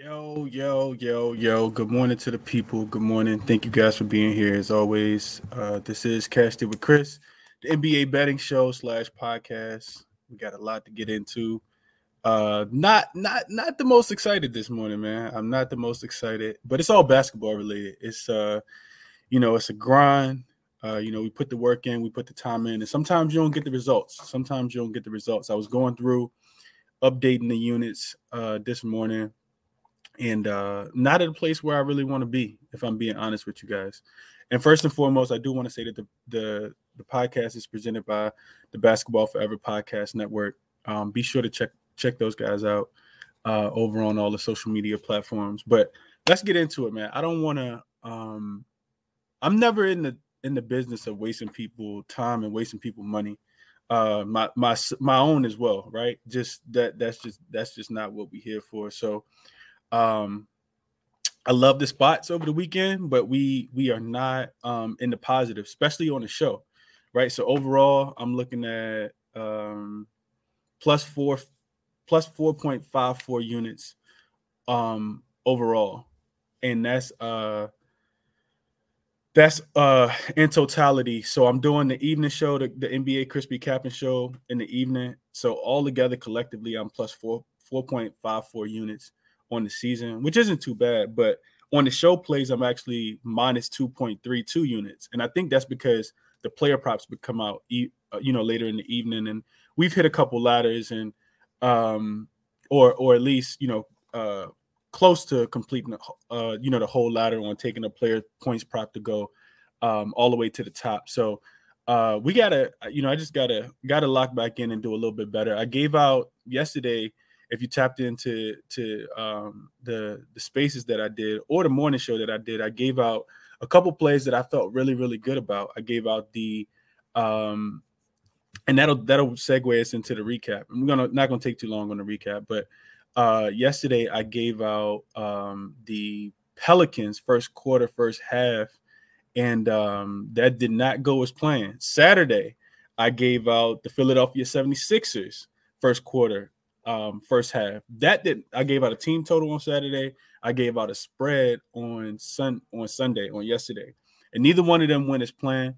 Yo, yo, yo, yo. Good morning to the people. Good morning. Thank you guys for being here as always. Uh, this is Cashed It with Chris, the NBA betting show slash podcast. We got a lot to get into. Uh, not not not the most excited this morning, man. I'm not the most excited, but it's all basketball related. It's uh, you know, it's a grind. Uh, you know, we put the work in, we put the time in, and sometimes you don't get the results. Sometimes you don't get the results. I was going through updating the units uh this morning and uh, not at a place where I really want to be, if I'm being honest with you guys. And first and foremost, I do want to say that the the, the podcast is presented by the Basketball Forever Podcast Network. Um, be sure to check check those guys out uh, over on all the social media platforms. But let's get into it, man. I don't want to. Um, I'm never in the in the business of wasting people time and wasting people money. Uh, my my my own as well, right? Just that that's just that's just not what we're here for. So um, I love the spots over the weekend, but we we are not um, in the positive, especially on the show, right? So overall, I'm looking at um, plus four plus four point five four units um, overall, and that's uh that's uh in totality. So I'm doing the evening show, the, the NBA Crispy Capping show in the evening. So all together collectively, I'm plus four four point five four units on the season, which isn't too bad. But on the show plays, I'm actually minus 2.32 units. And I think that's because the player props would come out, uh, you know, later in the evening. And we've hit a couple ladders and, um, or, or at least, you know, uh, close to completing, uh, you know, the whole ladder on taking a player points prop to go um, all the way to the top. So, uh, we gotta, you know, I just gotta gotta lock back in and do a little bit better. I gave out yesterday if you tapped into to um, the the spaces that I did or the morning show that I did, I gave out a couple plays that I felt really really good about. I gave out the um, and that'll that'll segue us into the recap. I'm gonna not gonna take too long on the recap, but uh, yesterday I gave out um, the Pelicans first quarter, first half, and um, that did not go as planned. Saturday, I gave out the Philadelphia 76ers first quarter, um, first half. That did I gave out a team total on Saturday. I gave out a spread on sun on Sunday on yesterday, and neither one of them went as planned.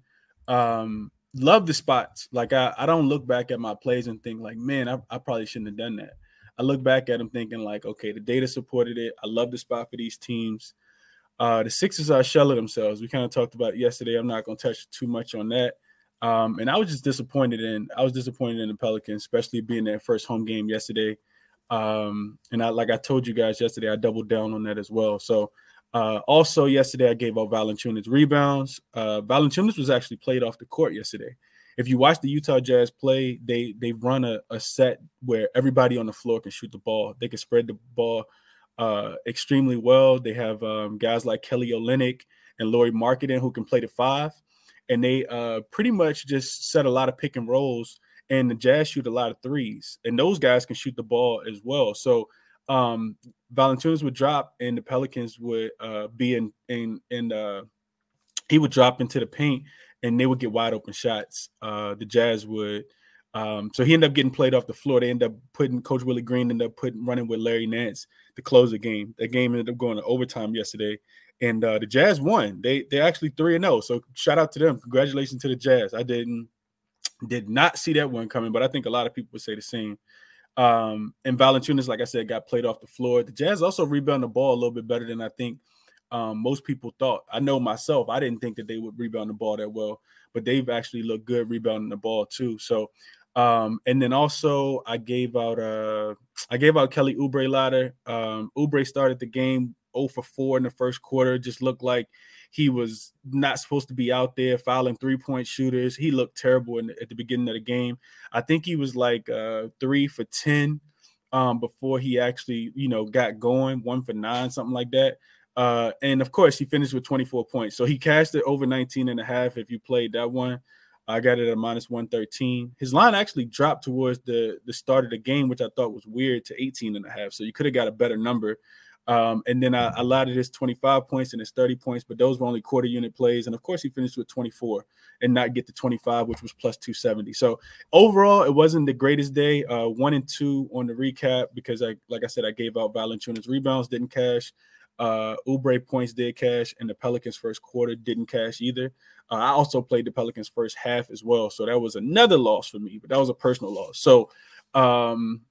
Um, love the spots. Like I, I don't look back at my plays and think like, man, I, I probably shouldn't have done that. I look back at them thinking like, okay, the data supported it. I love the spot for these teams. Uh, the Sixers are shelling themselves. We kind of talked about yesterday. I'm not going to touch too much on that. Um, and I was just disappointed in I was disappointed in the Pelicans, especially being their first home game yesterday. Um, and I like I told you guys yesterday, I doubled down on that as well. So uh, also yesterday, I gave out Valanciunas rebounds. Uh, Valanciunas was actually played off the court yesterday. If you watch the Utah Jazz play, they they run a, a set where everybody on the floor can shoot the ball. They can spread the ball uh, extremely well. They have um, guys like Kelly Olynyk and Lauri Markkanen who can play the five and they uh, pretty much just set a lot of pick and rolls. And the Jazz shoot a lot of threes, and those guys can shoot the ball as well. So um, would drop, and the Pelicans would uh, be in in in uh, he would drop into the paint, and they would get wide open shots. Uh, the Jazz would. Um, so he ended up getting played off the floor. They ended up putting Coach Willie Green ended up putting running with Larry Nance to close the game. That game ended up going to overtime yesterday, and uh, the Jazz won. They they're actually three and zero. Oh, so shout out to them. Congratulations to the Jazz. I didn't did not see that one coming, but I think a lot of people would say the same. Um, and Valanciunas, like I said, got played off the floor. The Jazz also rebound the ball a little bit better than I think um, most people thought. I know myself, I didn't think that they would rebound the ball that well, but they've actually looked good rebounding the ball too. So, um, and then also I gave out uh I gave out Kelly Oubre ladder. Um, Oubre started the game 0 for 4 in the first quarter. Just looked like he was not supposed to be out there fouling three point shooters. He looked terrible in, at the beginning of the game. I think he was like uh, three for 10 um, before he actually, you know, got going, one for nine, something like that. Uh, and of course, he finished with 24 points. So he cashed it over 19 and a half if you played that one. I got it at minus 113. His line actually dropped towards the, the start of the game, which I thought was weird to 18 and a half. So you could have got a better number Um, and then I, I his 25 points and his 30 points, but those were only quarter unit plays. And of course, he finished with 24 and not get the 25, which was plus 270. So overall, it wasn't the greatest day. Uh, one and two on the recap because I, like I said, I gave out Valanciunas rebounds, didn't cash. Uh, points did cash, and the Pelicans first quarter didn't cash either. Uh, I also played the Pelicans first half as well, so that was another loss for me, but that was a personal loss. So, um,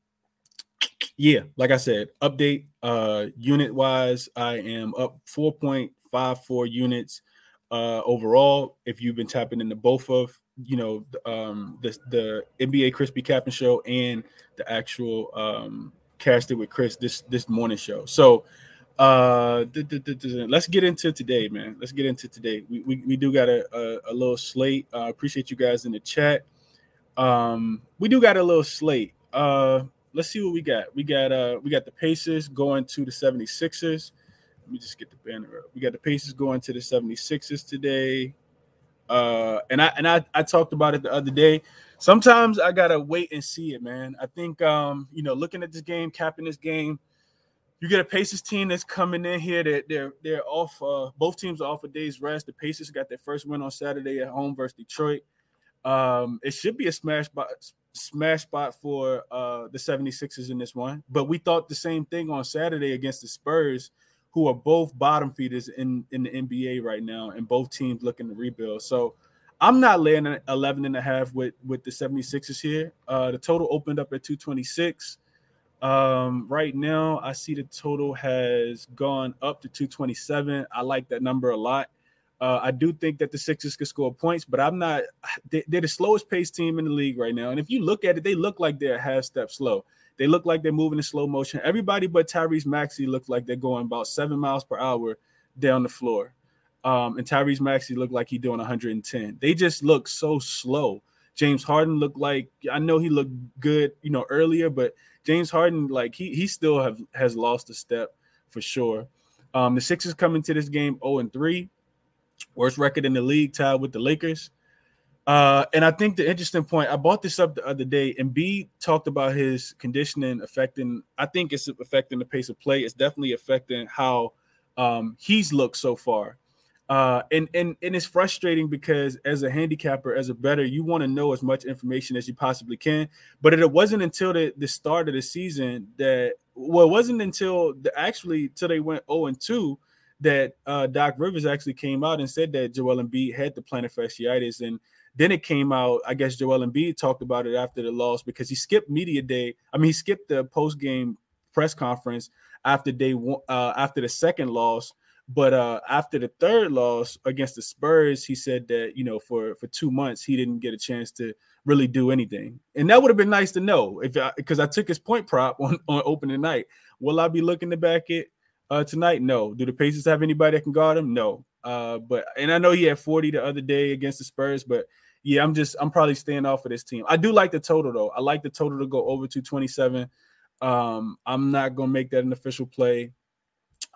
yeah, like I said, update uh, unit wise, I am up 4.54 units uh, overall. If you've been tapping into both of you know um, the the NBA Crispy Captain show and the actual um, casted with Chris this this morning show, so uh, let's get into today, man. Let's get into today. We we, we do got a, a, a little slate. Uh, appreciate you guys in the chat. Um, we do got a little slate. Uh, let's see what we got. We got uh we got the Pacers going to the 76ers. Let me just get the banner up. We got the Pacers going to the 76ers today. Uh, and I and I, I talked about it the other day. Sometimes I gotta wait and see it, man. I think um, you know, looking at this game, capping this game, you get a Pacers team that's coming in here. That they're, they're they're off. Uh, both teams are off a day's rest. The Pacers got their first win on Saturday at home versus Detroit. Um, it should be a smash spot, smash spot for uh, the 76ers in this one. But we thought the same thing on Saturday against the Spurs, who are both bottom feeders in, in the NBA right now, and both teams looking to rebuild. So I'm not laying an 11 and a half with, with the 76ers here. Uh, the total opened up at 226. Um, right now, I see the total has gone up to 227. I like that number a lot. Uh, I do think that the Sixers could score points, but I'm not. They, are the slowest paced team in the league right now. And if you look at it, they look like they're a half step slow. They look like they're moving in slow motion. Everybody but Tyrese Maxey looks like they're going about seven miles per hour down the floor. Um, and Tyrese Maxey looked like he's doing 110. They just look so slow. James Harden looked like I know he looked good, you know, earlier, but James Harden, like he he still have has lost a step for sure. Um, the Sixers coming to this game 0 and 3, worst record in the league, tied with the Lakers. Uh, and I think the interesting point, I bought this up the other day, and B talked about his conditioning affecting. I think it's affecting the pace of play. It's definitely affecting how um, he's looked so far. Uh, and and and it's frustrating because as a handicapper, as a better, you want to know as much information as you possibly can. But it wasn't until the, the start of the season that well, it wasn't until the, actually till they went 0 and 2 that uh, Doc Rivers actually came out and said that Joel Embiid had the plantar fasciitis, and then it came out. I guess Joel Embiid talked about it after the loss because he skipped media day. I mean, he skipped the post game press conference after day one, uh, after the second loss but uh, after the third loss against the Spurs, he said that you know for for two months he didn't get a chance to really do anything, and that would have been nice to know if because I, I, took his point prop on on opening night. Will I be looking to back it uh, tonight? No. Do the Pacers have anybody that can guard him? No. Uh, but and I know he had 40 the other day against the Spurs, but yeah, I'm just I'm probably staying off of this team. I do like the total though. I like the total to go over 227. Um, I'm not gonna make that an official play.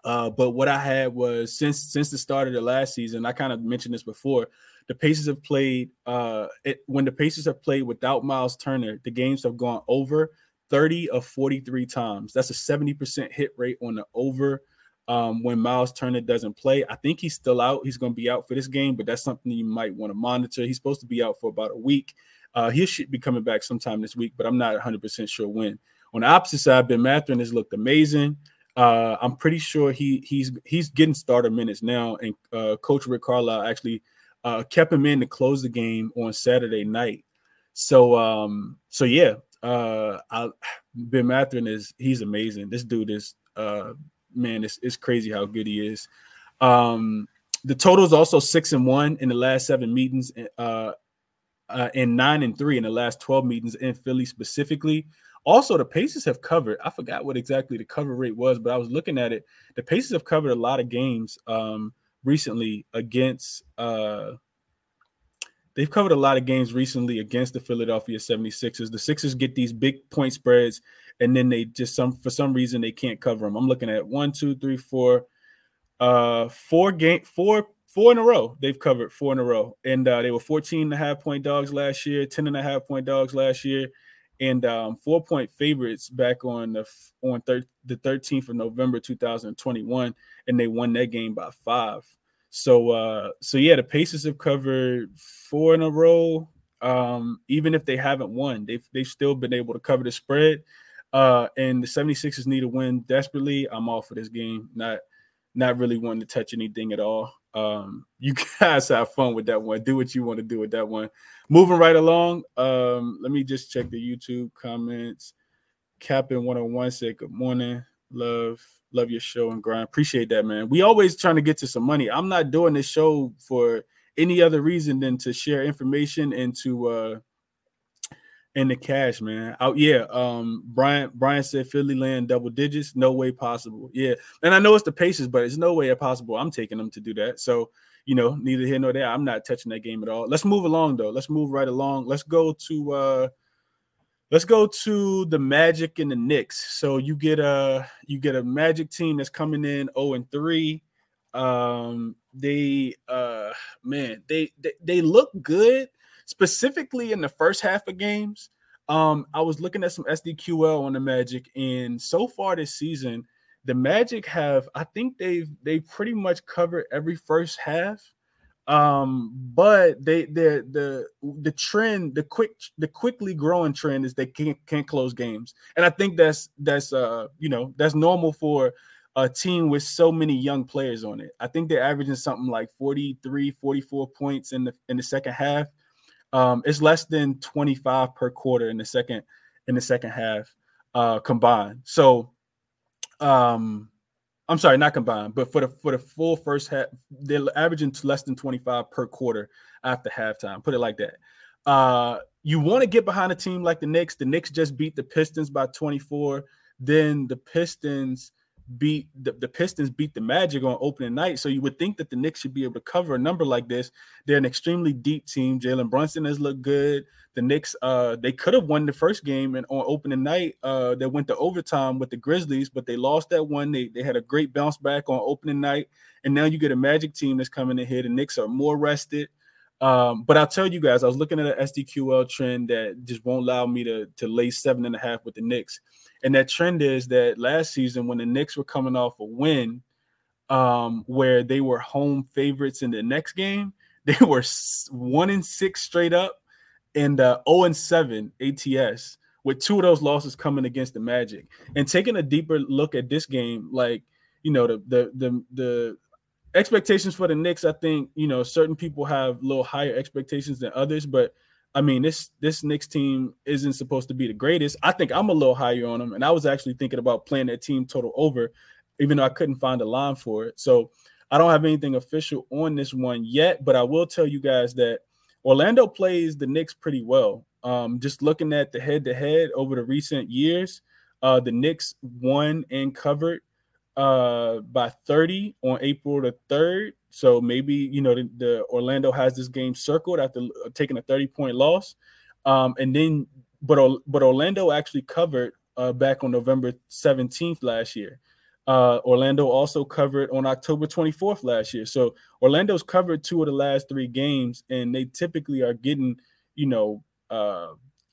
Uh, but what I had was since since the start of the last season, I kind of mentioned this before. The Pacers have played uh, it, when the Pacers have played without Miles Turner, the games have gone over 30 of 43 times. That's a 70% hit rate on the over um, when Miles Turner doesn't play. I think he's still out. He's going to be out for this game, but that's something you might want to monitor. He's supposed to be out for about a week. Uh, he should be coming back sometime this week, but I'm not 100% sure when. On the opposite side, Ben Mathurin has looked amazing. Uh, I'm pretty sure he he's he's getting starter minutes now, and uh, Coach Rick Carlisle actually uh, kept him in to close the game on Saturday night. So um, so yeah, uh, I, Ben Mathurin is he's amazing. This dude is uh, man, it's, it's crazy how good he is. Um, the total is also six and one in the last seven meetings, uh, uh, and nine and three in the last twelve meetings in Philly specifically. Also, the Pacers have covered. I forgot what exactly the cover rate was, but I was looking at it. The Pacers have covered a lot of games um, recently against. Uh, they've covered a lot of games recently against the Philadelphia 76ers. The Sixers get these big point spreads, and then they just some for some reason they can't cover them. I'm looking at one, two, three, four, uh, four game, four four in a row. They've covered four in a row. And uh, they were 14 and a half point dogs last year, 10 and a half point dogs last year, and um, four point favorites back on the on thir- the 13th of November 2021, and they won that game by five. So uh, so yeah, the Pacers have covered four in a row. Um, even if they haven't won, they've they've still been able to cover the spread. Uh, and the 76ers need a win desperately. I'm all for this game. Not not really wanting to touch anything at all. Um, you guys have fun with that one. Do what you want to do with that one. Moving right along. Um, let me just check the YouTube comments. Captain 101 said, Good morning. Love, love your show and grind. Appreciate that, man. We always trying to get to some money. I'm not doing this show for any other reason than to share information and to uh in the cash, man. Out, yeah. Um, Brian Brian said Philly land double digits. No way possible. Yeah, and I know it's the Pacers, but it's no way possible. I'm taking them to do that. So you know, neither here nor there. I'm not touching that game at all. Let's move along though. Let's move right along. Let's go to uh let's go to the Magic and the Knicks. So you get a you get a Magic team that's coming in 0 and 3. Um they uh man, they they, they look good specifically in the first half of games. Um, I was looking at some SDQL on the Magic, and so far this season, the Magic have I think they've they pretty much covered every first half. Um, but they the the the trend, the quick the quickly growing trend is they can't can't close games. And I think that's that's uh you know that's normal for a team with so many young players on it. I think they're averaging something like 43, 44 points in the in the second half. Um, it's less than 25 per quarter in the second in the second half uh, combined. So, um, I'm sorry, not combined, but for the for the full first half, they're averaging less than 25 per quarter after halftime. Put it like that. Uh, you want to get behind a team like the Knicks. The Knicks just beat the Pistons by 24. Then the Pistons beat the, the Pistons beat the Magic on opening night. So you would think that the Knicks should be able to cover a number like this. They're an extremely deep team. Jalen Brunson has looked good. The Knicks, uh, they could have won the first game and on opening night, uh, they went to overtime with the Grizzlies, but they lost that one. They they had a great bounce back on opening night, and now you get a Magic team that's coming in here. The Knicks are more rested. Um, but I'll tell you guys, I was looking at an SDQL trend that just won't allow me to to lay seven and a half with the Knicks. And that trend is that last season, when the Knicks were coming off a win, um, where they were home favorites in the next game, they were one and six straight up and uh, 0 and 7 ATS, with two of those losses coming against the Magic. And taking a deeper look at this game, like you know, the the the the expectations for the Knicks, I think you know certain people have a little higher expectations than others, but I mean, this this Knicks team isn't supposed to be the greatest. I think I'm a little higher on them, and I was actually thinking about playing that team total over, even though I couldn't find a line for it. So I don't have anything official on this one yet, but I will tell you guys that Orlando plays the Knicks pretty well. Um, just looking at the head to head over the recent years, uh, the Knicks won and covered uh, by 30 on April the 3rd. So maybe you know the, the, Orlando has this game circled after uh, taking a 30 point loss, um, and then but but Orlando actually covered uh, back on November 17th last year. Uh, Orlando also covered on October 24th last year. So Orlando's covered two of the last three games, and they typically are getting you know uh,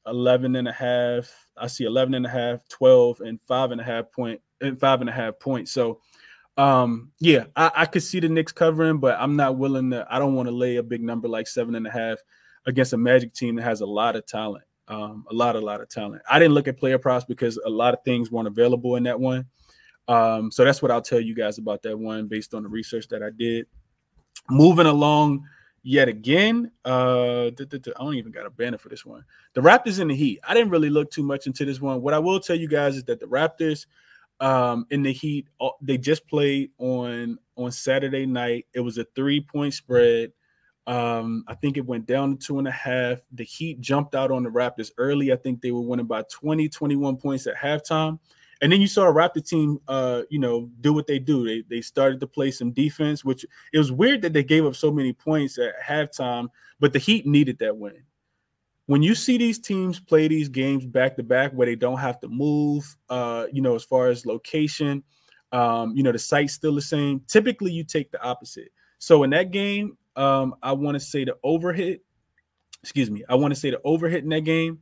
11 and a half. I see 11 and a half, 12, and five and a half point and five and a half points. So um, yeah, I, I could see the Knicks covering, but I'm not willing to. I don't want to lay a big number like seven and a half against a Magic team that has a lot of talent. Um, a lot, a lot of talent. I didn't look at player props because a lot of things weren't available in that one. Um, so that's what I'll tell you guys about that one based on the research that I did. Moving along yet again, uh, I don't even got a banner for this one. The Raptors in the Heat. I didn't really look too much into this one. What I will tell you guys is that the Raptors um, in the Heat. Uh, they just played on on Saturday night. It was a three point spread. Um, I think it went down to two and a half. The Heat jumped out on the Raptors early. I think they were winning by 20, 21 points at halftime. And then you saw a Raptor team, uh, you know, do what they do. They they started to play some defense, which it was weird that they gave up so many points at halftime, but the Heat needed that win when you see these teams play these games back to back where they don't have to move, uh, you know, as far as location, um, you know, the site's still the same. Typically, you take the opposite. So in that game, um, I want to say the overhit, excuse me, I want to say the overhit in that game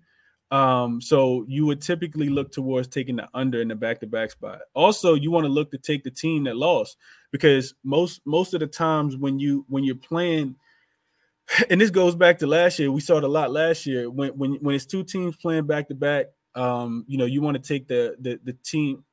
Um, so you would typically look towards taking the under in the back-to-back spot. Also, you want to look to take the team that lost because most most of the times when you when you're playing, and this goes back to last year, we saw it a lot last year when when when it's two teams playing back to back. Um, you know, you want to take the the the team.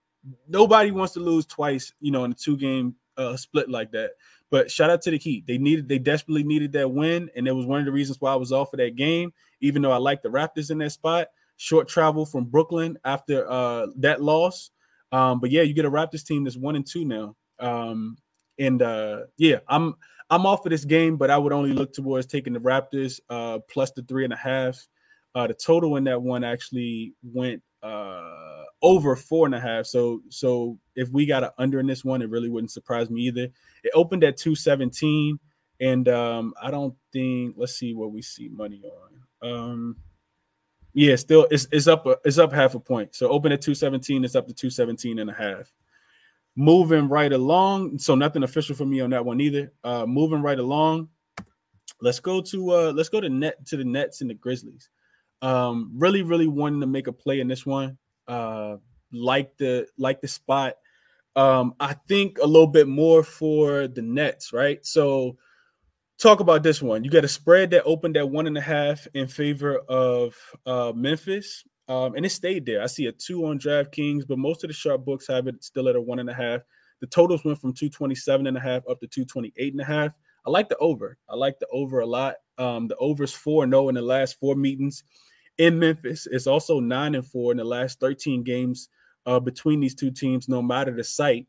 Nobody wants to lose twice, you know, in a two game uh, split like that. But shout out to the Heat. They needed, they desperately needed that win, and it was one of the reasons why I was off of that game. Even though I like the Raptors in that spot, short travel from Brooklyn after uh, that loss. Um, but yeah, you get a Raptors team that's one and two now. Um, and uh, yeah, I'm I'm off of this game, but I would only look towards taking the Raptors uh, plus the three and a half. Uh, the total in that one actually went uh, over four and a half. So so if we got an under in this one, it really wouldn't surprise me either. It opened at 217, and um, I don't think let's see what we see money on. Um, yeah, still it's, it's up it's up half a point. So open at 217, it's up to 217 and a half. Moving right along, so nothing official for me on that one either. Uh, moving right along, let's go to uh let's go to net to the Nets and the Grizzlies. Um, really, really wanting to make a play in this one. Uh, like the like the spot. Um, I think a little bit more for the Nets, right? So talk about this one. You got a spread that opened at one and a half in favor of uh, Memphis, um, and it stayed there. I see a two on DraftKings, but most of the sharp books have it still at a one and a half. The totals went from 227 and a half up to 228 and a half. I like the over. I like the over a lot. Um, the over's 4 and 0 in the last four meetings in Memphis. It's also 9 and 4 in the last 13 games uh, between these two teams, no matter the site.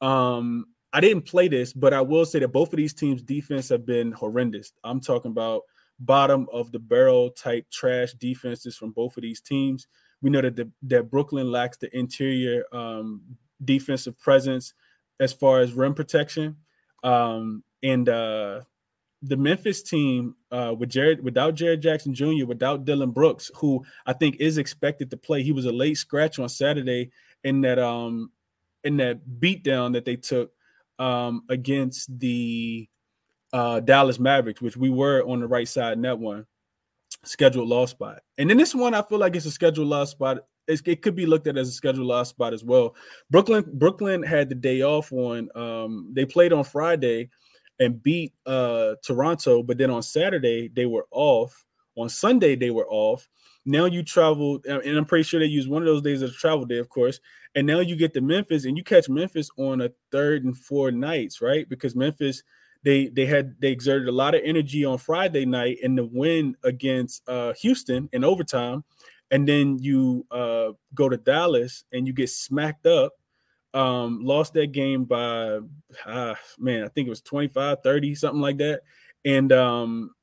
Um, I didn't play this, but I will say that both of these teams' defense have been horrendous. I'm talking about bottom of the barrel type trash defenses from both of these teams. We know that the, that Brooklyn lacks the interior um, defensive presence as far as rim protection. Um, and uh, the Memphis team uh, with Jared without Jaren Jackson Jr., without Dillon Brooks, who I think is expected to play. He was a late scratch on Saturday in that um in that beatdown that they took um against the uh Dallas Mavericks, which we were on the right side in that one scheduled loss spot. And then this one, I feel like it's a scheduled loss spot. It's, it could be looked at as a scheduled loss spot as well. Brooklyn Brooklyn had the day off on. Um, they played on Friday and beat uh, Toronto, but then on Saturday they were off. On Sunday they were off. Now you travel, and I'm pretty sure they use one of those days as a travel day, of course. And now you get to Memphis, and you catch Memphis on a third and four nights, right? Because Memphis, they they had they exerted a lot of energy on Friday night in the win against uh, Houston in overtime, and then you uh, go to Dallas and you get smacked up um, lost that game by uh, man, I think it was 25, 30, something like that. And um,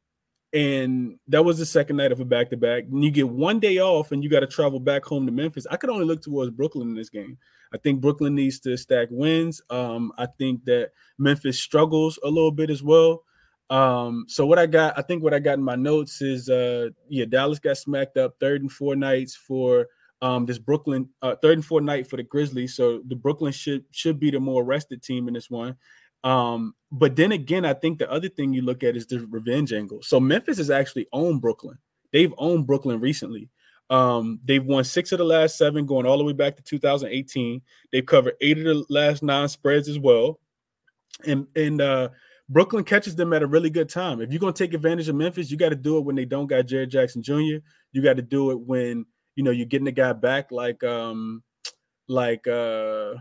and that was the second night of a back to back. And you get one day off and you got to travel back home to Memphis. I could only look towards Brooklyn in this game. I think Brooklyn needs to stack wins. Um, I think that Memphis struggles a little bit as well. Um, so what I got, I think what I got in my notes is uh yeah, Dallas got smacked up third and four nights for um, this Brooklyn uh, third and fourth night for the Grizzlies. So the Brooklyn should should be the more rested team in this one. Um, but then again, I think the other thing you look at is the revenge angle. So Memphis has actually owned Brooklyn. They've owned Brooklyn recently. Um, they've won six of the last seven, going all the way back to 2018. They've covered eight of the last nine spreads as well. And and uh, Brooklyn catches them at a really good time. If you're gonna take advantage of Memphis, you got to do it when they don't got Jared Jackson Jr. You got to do it when you know you're getting the guy back like um like uh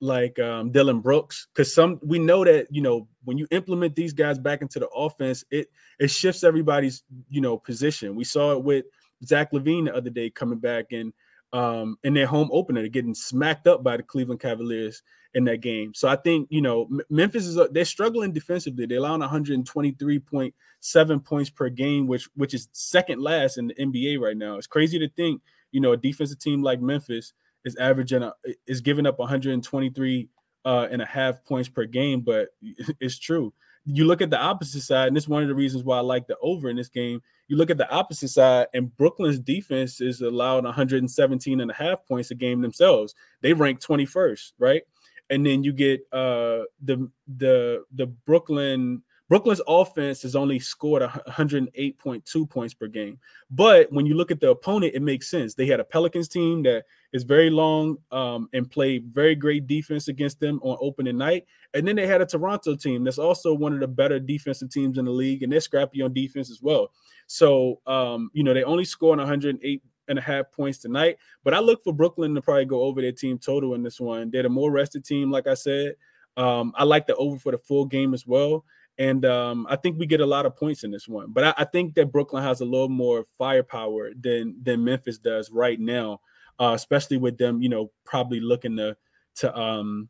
like um Dillon Brooks because some we know that you know when you implement these guys back into the offense it it shifts everybody's you know position. We saw it with Zach LaVine the other day coming back and um in their home opener getting smacked up by the Cleveland Cavaliers in that game. So I think you know Memphis is they're struggling defensively. They're allowing 123.7 points per game which which is second last in the NBA right now. It's crazy to think you know a defensive team like Memphis is averaging a, is giving up 123 uh, and a half points per game, but it's true. You look at the opposite side, and it's one of the reasons why I like the over in this game. You look at the opposite side, and Brooklyn's defense is allowed 117 and a half points a game themselves. They rank 21st, right? And then you get uh, the the the Brooklyn Brooklyn's offense has only scored 108.2 points per game. But when you look at the opponent, it makes sense. They had a Pelicans team that is very long um, and played very great defense against them on opening night. And then they had a Toronto team that's also one of the better defensive teams in the league, and they're scrappy on defense as well. So, um, you know, they only scored 108 and a half points tonight. But I look for Brooklyn to probably go over their team total in this one. They're the more rested team, like I said. Um, I like the over for the full game as well. And um, I think we get a lot of points in this one. But I, I, think that Brooklyn has a little more firepower than than Memphis does right now, uh, especially with them, you know, probably looking to to um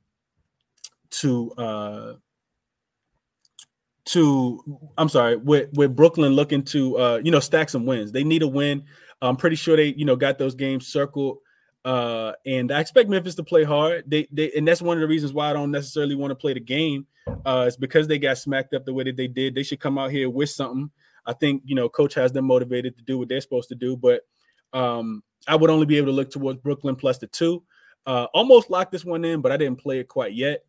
to uh to I'm sorry, with with Brooklyn looking to uh you know stack some wins. They need a win. I'm pretty sure they you know got those games circled uh, and I expect Memphis to play hard. They, they, and that's one of the reasons why I don't necessarily want to play the game. Uh, it's because they got smacked up the way that they did. They should come out here with something. I think you know, coach has them motivated to do what they're supposed to do. But um, I would only be able to look towards Brooklyn plus the two. Uh, almost locked this one in, but I didn't play it quite yet.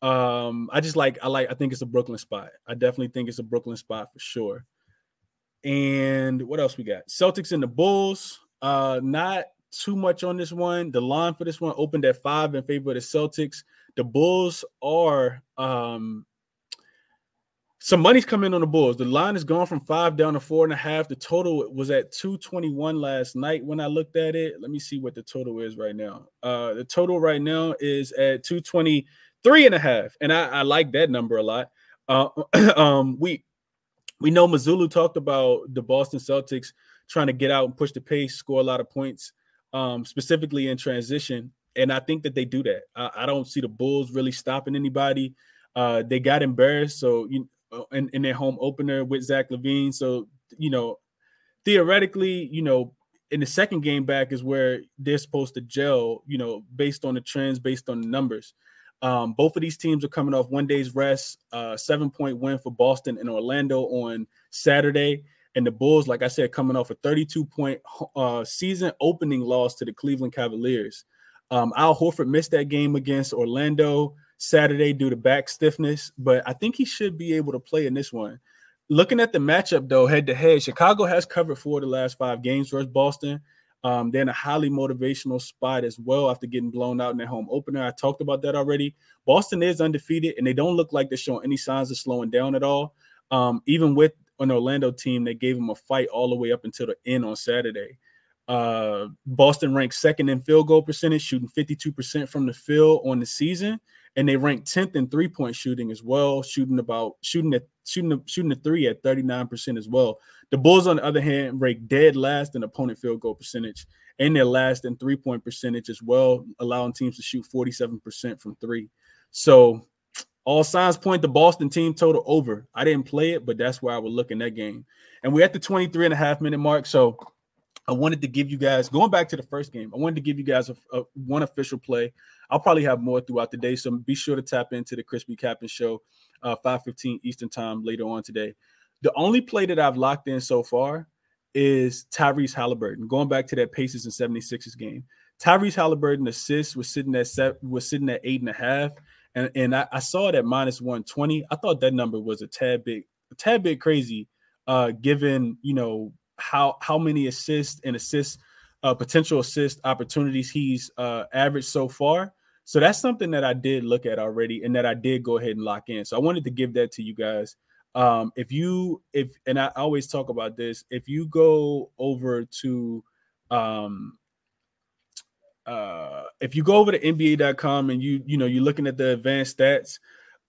Um, I just like I like I think it's a Brooklyn spot. I definitely think it's a Brooklyn spot for sure. And what else we got? Celtics and the Bulls. Uh, not too much on this one. The line for this one opened at five in favor of the Celtics. The Bulls are um some money's coming on the Bulls. The line has gone from five down to four and a half. The total was at 221 last night when I looked at it. Let me see what the total is right now. Uh the total right now is at 223 and a half. And I, I like that number a lot. Uh um we we know Mazzulla talked about the Boston Celtics trying to get out and push the pace, score a lot of points um, specifically in transition. And I think that they do that. I, I don't see the Bulls really stopping anybody. Uh, they got embarrassed, so you uh, in, in their home opener with Zach LaVine. So you know, theoretically, you know, in the second game back is where they're supposed to gel. You know, based on the trends, based on the numbers. Um, both of these teams are coming off one day's rest. Uh, seven point win for Boston and Orlando on Saturday. And the Bulls, like I said, coming off a 32 point uh, season opening loss to the Cleveland Cavaliers. Um, Al Horford missed that game against Orlando Saturday due to back stiffness, but I think he should be able to play in this one. Looking at the matchup though, head to head, Chicago has covered four of the last five games versus Boston. Um, they're in a highly motivational spot as well after getting blown out in their home opener. I talked about that already. Boston is undefeated, and they don't look like they're showing any signs of slowing down at all. Um, even with an Orlando team that gave them a fight all the way up until the end on Saturday. Uh, Boston ranked second in field goal percentage, shooting 52% from the field on the season, and they ranked 10th in three point shooting as well, shooting about shooting at shooting shooting the three at 39% as well. The Bulls, on the other hand, ranked dead last in opponent field goal percentage, and they're last in three point percentage as well, allowing teams to shoot 47% from three. So all signs point to Boston team total over. I didn't play it, but that's where I would look in that game. And we're at the 23 and a half minute mark. So I wanted to give you guys, going back to the first game, I wanted to give you guys a, a one official play. I'll probably have more throughout the day. So be sure to tap into the Crispy Captain Show, uh, 5:15 Eastern Time later on today. The only play that I've locked in so far is Tyrese Halliburton. Going back to that Pacers and 76ers game. Tyrese Halliburton assists was sitting at set, was sitting at eight and a half and and I, I saw it at minus 120. I thought that number was a tad bit a tad bit crazy, uh, given you know how how many assists and assists uh, potential assist opportunities he's uh, averaged so far. So that's something that I did look at already, and that I did go ahead and lock in. So I wanted to give that to you guys. Um, if you if and I always talk about this, if you go over to um, uh, if you go over to NBA.com and you you know you're looking at the advanced stats,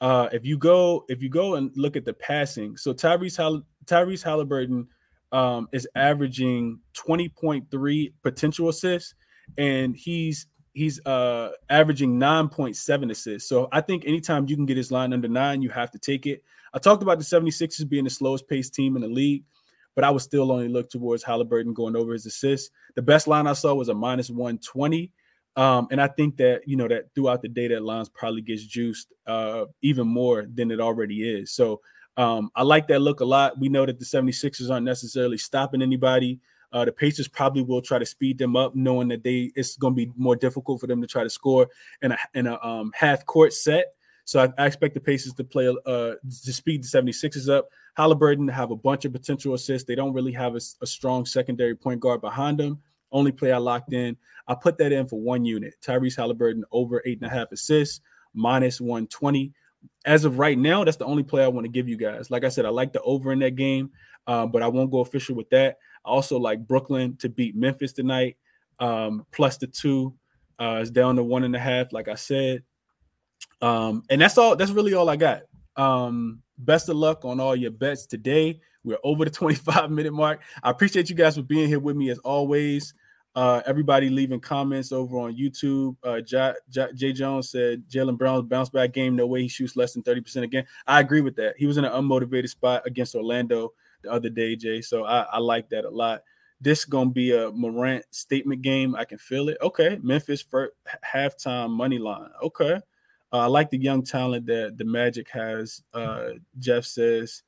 uh, if you go if you go and look at the passing, so Tyrese Hall- Tyrese Halliburton um, is averaging 20.3 potential assists, and he's he's uh averaging 9.7 assists. So I think anytime you can get his line under nine, you have to take it. I talked about the 76ers being the slowest paced team in the league but I would still only look towards Halliburton going over his assists. The best line I saw was a minus 120. Um, and I think that, you know, that throughout the day, that lines probably gets juiced uh, even more than it already is. So um, I like that look a lot. We know that the 76ers aren't necessarily stopping anybody. Uh, the Pacers probably will try to speed them up, knowing that they it's going to be more difficult for them to try to score in a in a um, half court set. So I, I expect the Pacers to play uh to speed the 76ers up. Halliburton have a bunch of potential assists. They don't really have a, a strong secondary point guard behind them. Only play I locked in. I put that in for one unit. Tyrese Halliburton over eight and a half assists, minus 120. As of right now, that's the only play I want to give you guys. Like I said, I like the over in that game, um, but I won't go official with that. I also like Brooklyn to beat Memphis tonight, um, plus the two. Uh, it's down to one and a half, like I said. Um, and that's all. That's really all I got. Um, best of luck on all your bets today. We're over the 25 minute mark. I appreciate you guys for being here with me as always. Uh, everybody leaving comments over on YouTube. Uh, J, J, Jay Jones said Jaylen Brown's bounce back game. No way he shoots less than 30% again. I agree with that. He was in an unmotivated spot against Orlando the other day, Jay. So I, I like that a lot. This is gonna be a Morant statement game. I can feel it. Okay, Memphis for halftime money line. Okay, uh, I like the young talent that the Magic has. Uh, Jeff says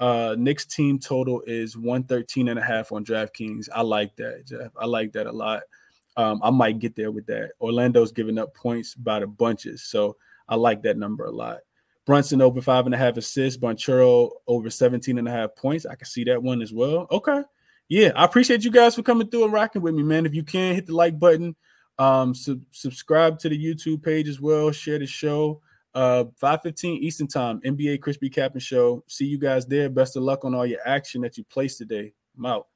uh, Knicks team total is 113 and a half on DraftKings. I like that, Jeff. I like that a lot. Um, I might get there with that. Orlando's giving up points by the bunches. So I like that number a lot. Brunson over five and a half assists. Banchero over 17 and a half points. I can see that one as well. Okay. Yeah, I appreciate you guys for coming through and rocking with me, man. If you can, hit the like button. Um, sub- subscribe to the YouTube page as well. Share the show. Uh, 5:15 Eastern Time, NBA Crispy Captain Show. See you guys there. Best of luck on all your action that you placed today. I'm out.